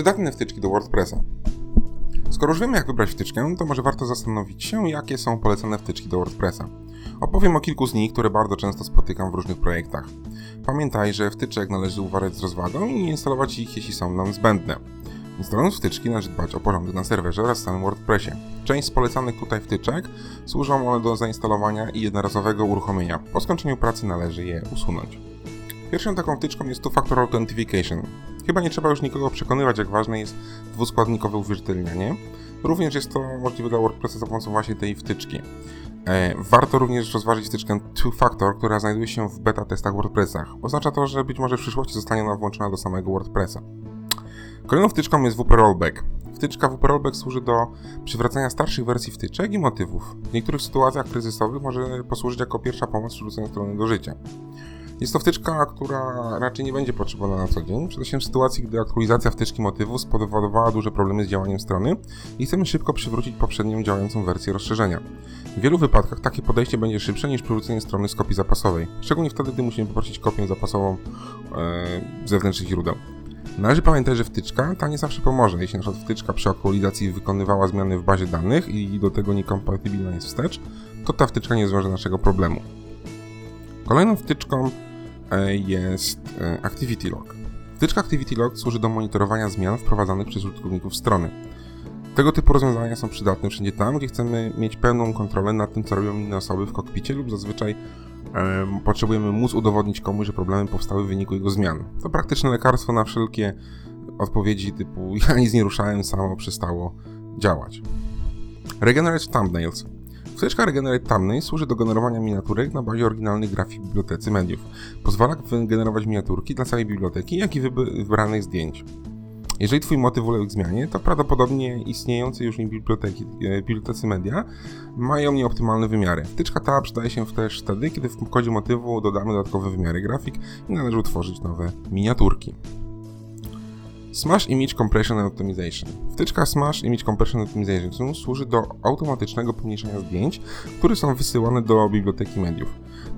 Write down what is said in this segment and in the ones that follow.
Przydatne wtyczki do WordPressa. Skoro już wiemy jak wybrać wtyczkę, to może warto zastanowić się, jakie są polecane wtyczki do WordPressa. Opowiem o kilku z nich, które bardzo często spotykam w różnych projektach. Pamiętaj, że wtyczek należy uważać z rozwagą i nie instalować ich, jeśli są nam zbędne. Instalując wtyczki należy dbać o porządek na serwerze oraz samym WordPressie. Część z polecanych tutaj wtyczek służą one do zainstalowania i jednorazowego uruchomienia. Po skończeniu pracy należy je usunąć. Pierwszą taką wtyczką jest Two-Factor Authentication. Chyba nie trzeba już nikogo przekonywać, jak ważne jest dwuskładnikowe uwierzytelnianie. Również jest to możliwe dla WordPressa za pomocą właśnie tej wtyczki. E, warto również rozważyć wtyczkę Two-Factor, która znajduje się w beta testach WordPressach. Oznacza to, że być może w przyszłości zostanie ona włączona do samego WordPressa. Kolejną wtyczką jest WP Rollback. Wtyczka WP Rollback służy do przywracania starszych wersji wtyczek i motywów. W niektórych sytuacjach kryzysowych może posłużyć jako pierwsza pomoc w strony do życia. Jest to wtyczka, która raczej nie będzie potrzebna na co dzień, przede wszystkim w sytuacji, gdy aktualizacja wtyczki motywu spowodowała duże problemy z działaniem strony i chcemy szybko przywrócić poprzednią działającą wersję rozszerzenia. W wielu wypadkach takie podejście będzie szybsze niż przywrócenie strony z kopii zapasowej, szczególnie wtedy, gdy musimy poprosić kopię zapasową e, zewnętrznych źródeł. Należy pamiętać, że wtyczka ta nie zawsze pomoże. Jeśli na przykład wtyczka przy aktualizacji wykonywała zmiany w bazie danych i do tego niekompatybilna jest wstecz, to ta wtyczka nie zwiąże naszego problemu. Kolejną wtyczką jest e, Activity Log. Wtyczka Activity Log służy do monitorowania zmian wprowadzanych przez użytkowników strony. Tego typu rozwiązania są przydatne wszędzie tam, gdzie chcemy mieć pełną kontrolę nad tym, co robią inne osoby w kokpicie lub zazwyczaj um, potrzebujemy móc udowodnić komuś, że problemy powstały w wyniku jego zmian. To praktyczne lekarstwo na wszelkie odpowiedzi typu ja nic nie ruszałem, samo przestało działać. Regenerate Thumbnails. Wtyczka Regenerate Thumbnails służy do generowania miniaturek na bazie oryginalnych grafik bibliotece mediów. Pozwala wygenerować miniaturki dla całej biblioteki, jak i wybranych zdjęć. Jeżeli Twój motyw uległ zmianie, to prawdopodobnie istniejące już biblioteki, e, bibliotece media mają nieoptymalne wymiary. Wtyczka ta przydaje się też wtedy, kiedy w kodzie motywu dodamy dodatkowe wymiary grafik i należy utworzyć nowe miniaturki. Smash Image Compression and Optimization. Wtyczka Smash Image Compression Optimization służy do automatycznego pomniejszania zdjęć, które są wysyłane do biblioteki mediów.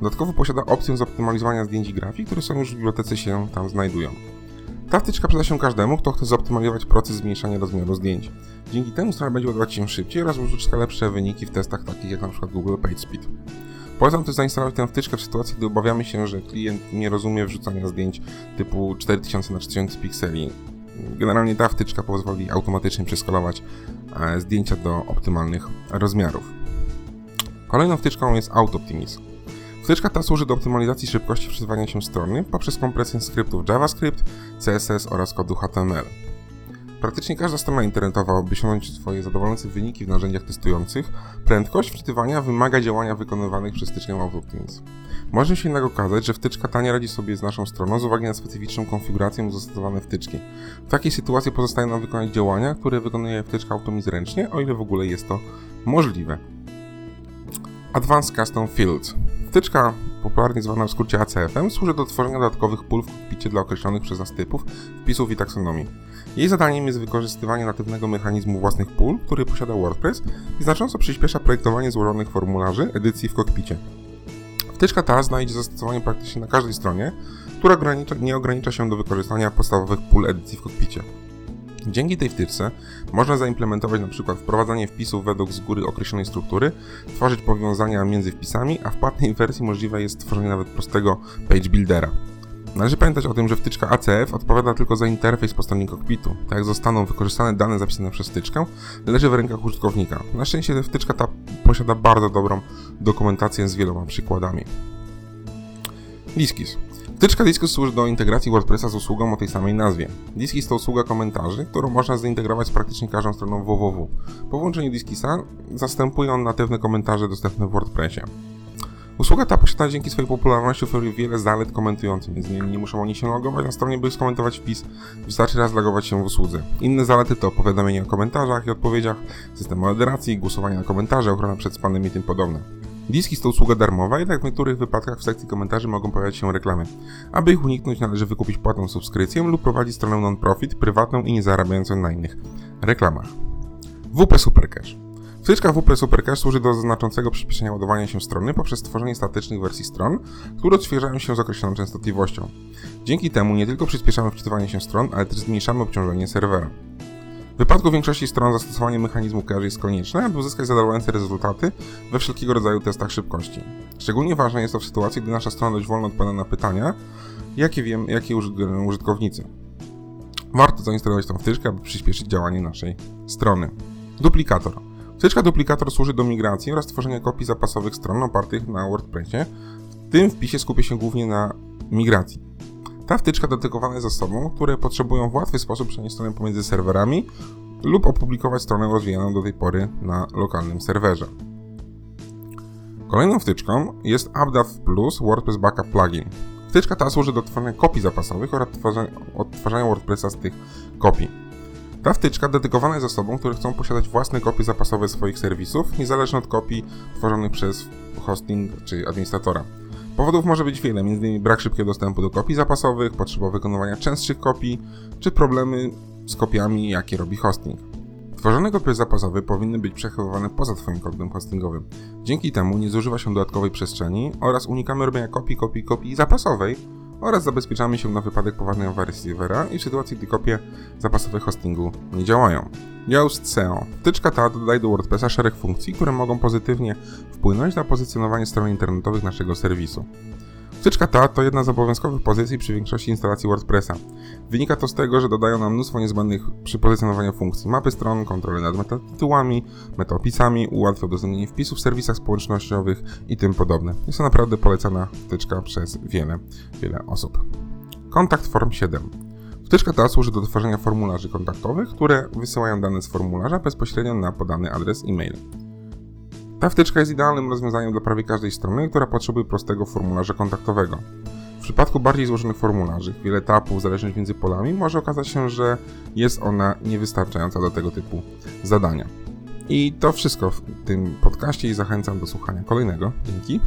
Dodatkowo posiada opcję zoptymalizowania zdjęć i grafik, które są już w bibliotece się tam znajdują. Ta wtyczka przyda się każdemu, kto chce zoptymalizować proces zmniejszania rozmiaru zdjęć. Dzięki temu strona będzie ładować się szybciej oraz uzyska lepsze wyniki w testach takich jak np. Google PageSpeed. Polecam też zainstalować tę wtyczkę w sytuacji, gdy obawiamy się, że klient nie rozumie wrzucania zdjęć typu 4000 na 4000 pikseli. Generalnie ta wtyczka pozwoli automatycznie przeskalować e, zdjęcia do optymalnych rozmiarów. Kolejną wtyczką jest AutoOptimize. Wtyczka ta służy do optymalizacji szybkości przesuwania się strony poprzez kompresję skryptów JavaScript, CSS oraz kodu HTML. Praktycznie każda strona internetowa, aby osiągnąć swoje zadowalające wyniki w narzędziach testujących, prędkość wczytywania wymaga działania wykonywanych przez wtyczkę AutoOptimize. Może się jednak okazać, że wtyczka ta nie radzi sobie z naszą stroną z uwagi na specyficzną konfigurację zastosowane wtyczki. W takiej sytuacji pozostaje nam wykonać działania, które wykonuje wtyczka Automize ręcznie, o ile w ogóle jest to możliwe. Advanced Custom Fields Wtyczka, popularnie zwana w skrócie ACFM, służy do tworzenia dodatkowych pól w kokpicie dla określonych przez nas typów, wpisów i taksonomii. Jej zadaniem jest wykorzystywanie natywnego mechanizmu własnych pól, który posiada WordPress i znacząco przyspiesza projektowanie złożonych formularzy edycji w kokpicie. Wtyczka ta znajdzie zastosowanie praktycznie na każdej stronie, która nie ogranicza się do wykorzystania podstawowych pól edycji w kokpicie. Dzięki tej wtyczce można zaimplementować np. wprowadzanie wpisów według z góry określonej struktury, tworzyć powiązania między wpisami, a w płatnej wersji możliwe jest stworzenie nawet prostego page buildera. Należy pamiętać o tym, że wtyczka ACF odpowiada tylko za interfejs po stronie kokpitu. Tak jak zostaną wykorzystane dane zapisane przez wtyczkę, leży w rękach użytkownika. Na szczęście wtyczka ta posiada bardzo dobrą dokumentację z wieloma przykładami. Diskis. Wtyczka Diskus służy do integracji WordPressa z usługą o tej samej nazwie. Diskis to usługa komentarzy, którą można zintegrować z praktycznie każdą stroną www. Po włączeniu Diskisa zastępuje on natywne komentarze dostępne w WordPressie. Usługa ta posiada dzięki swojej popularności oferuje wiele zalet komentujących, więc nie, nie muszą oni się logować na stronie, by skomentować wpis, wystarczy raz logować się w usłudze. Inne zalety to powiadomienie o komentarzach i odpowiedziach, system moderacji, głosowanie na komentarze, ochrona przed spamem i tym podobne. Diski to usługa darmowa, jednak w niektórych wypadkach w sekcji komentarzy mogą pojawiać się reklamy. Aby ich uniknąć, należy wykupić płatną subskrypcję lub prowadzić stronę non-profit, prywatną i nie zarabiającą na innych reklamach. WP Supercash. Wtyczka WP Supercache służy do znaczącego przyspieszenia ładowania się strony poprzez stworzenie statycznych wersji stron, które odświeżają się z określoną częstotliwością. Dzięki temu nie tylko przyspieszamy wczytywanie się stron, ale też zmniejszamy obciążenie serwera. W wypadku większości stron zastosowanie mechanizmu cache jest konieczne, aby uzyskać zadowalające rezultaty we wszelkiego rodzaju testach szybkości. Szczególnie ważne jest to w sytuacji, gdy nasza strona dość wolno odpowiada na pytania, jakie, wiem, jakie użytkownicy. Warto zainstalować tą wtyczkę, aby przyspieszyć działanie naszej strony. Duplikator. Wtyczka duplikator służy do migracji oraz tworzenia kopii zapasowych stron opartych na WordPressie. W tym wpisie skupię się głównie na migracji. Ta wtyczka dedykowana jest osobom, które potrzebują w łatwy sposób przenieść stronę pomiędzy serwerami lub opublikować stronę rozwijaną do tej pory na lokalnym serwerze. Kolejną wtyczką jest UpDAV Plus WordPress Backup Plugin. Wtyczka ta służy do tworzenia kopii zapasowych oraz odtwarzania WordPressa z tych kopii. Ta wtyczka dedykowana jest osobom, które chcą posiadać własne kopie zapasowe swoich serwisów, niezależnie od kopii tworzonych przez hosting czy administratora. Powodów może być wiele, m.in. brak szybkiego dostępu do kopii zapasowych, potrzeba wykonywania częstszych kopii, czy problemy z kopiami, jakie robi hosting. Tworzone kopie zapasowe powinny być przechowywane poza Twoim kodem hostingowym. Dzięki temu nie zużywa się dodatkowej przestrzeni oraz unikamy robienia kopii, kopii, kopii zapasowej oraz zabezpieczamy się na wypadek poważnej awarii serwera i w sytuacji, gdy kopie zapasowe hostingu nie działają. Yoast SEO. Wtyczka ta dodaje do WordPressa szereg funkcji, które mogą pozytywnie wpłynąć na pozycjonowanie stron internetowych naszego serwisu. Wtyczka ta to jedna z obowiązkowych pozycji przy większości instalacji WordPressa. Wynika to z tego, że dodają nam mnóstwo niezbędnych przy pozycjonowaniu funkcji mapy stron, kontrolę nad metatytułami, metaopisami, ułatwia udostępnienie wpisów w serwisach społecznościowych i tym podobne. Jest to naprawdę polecana wtyczka przez wiele, wiele osób. Kontakt Form 7. Wtyczka ta służy do tworzenia formularzy kontaktowych, które wysyłają dane z formularza bezpośrednio na podany adres e-mail. Ta wtyczka jest idealnym rozwiązaniem dla prawie każdej strony, która potrzebuje prostego formularza kontaktowego. W przypadku bardziej złożonych formularzy, wiele etapów, zależność między polami, może okazać się, że jest ona niewystarczająca do tego typu zadania. I to wszystko w tym podcaście i zachęcam do słuchania kolejnego. Dzięki.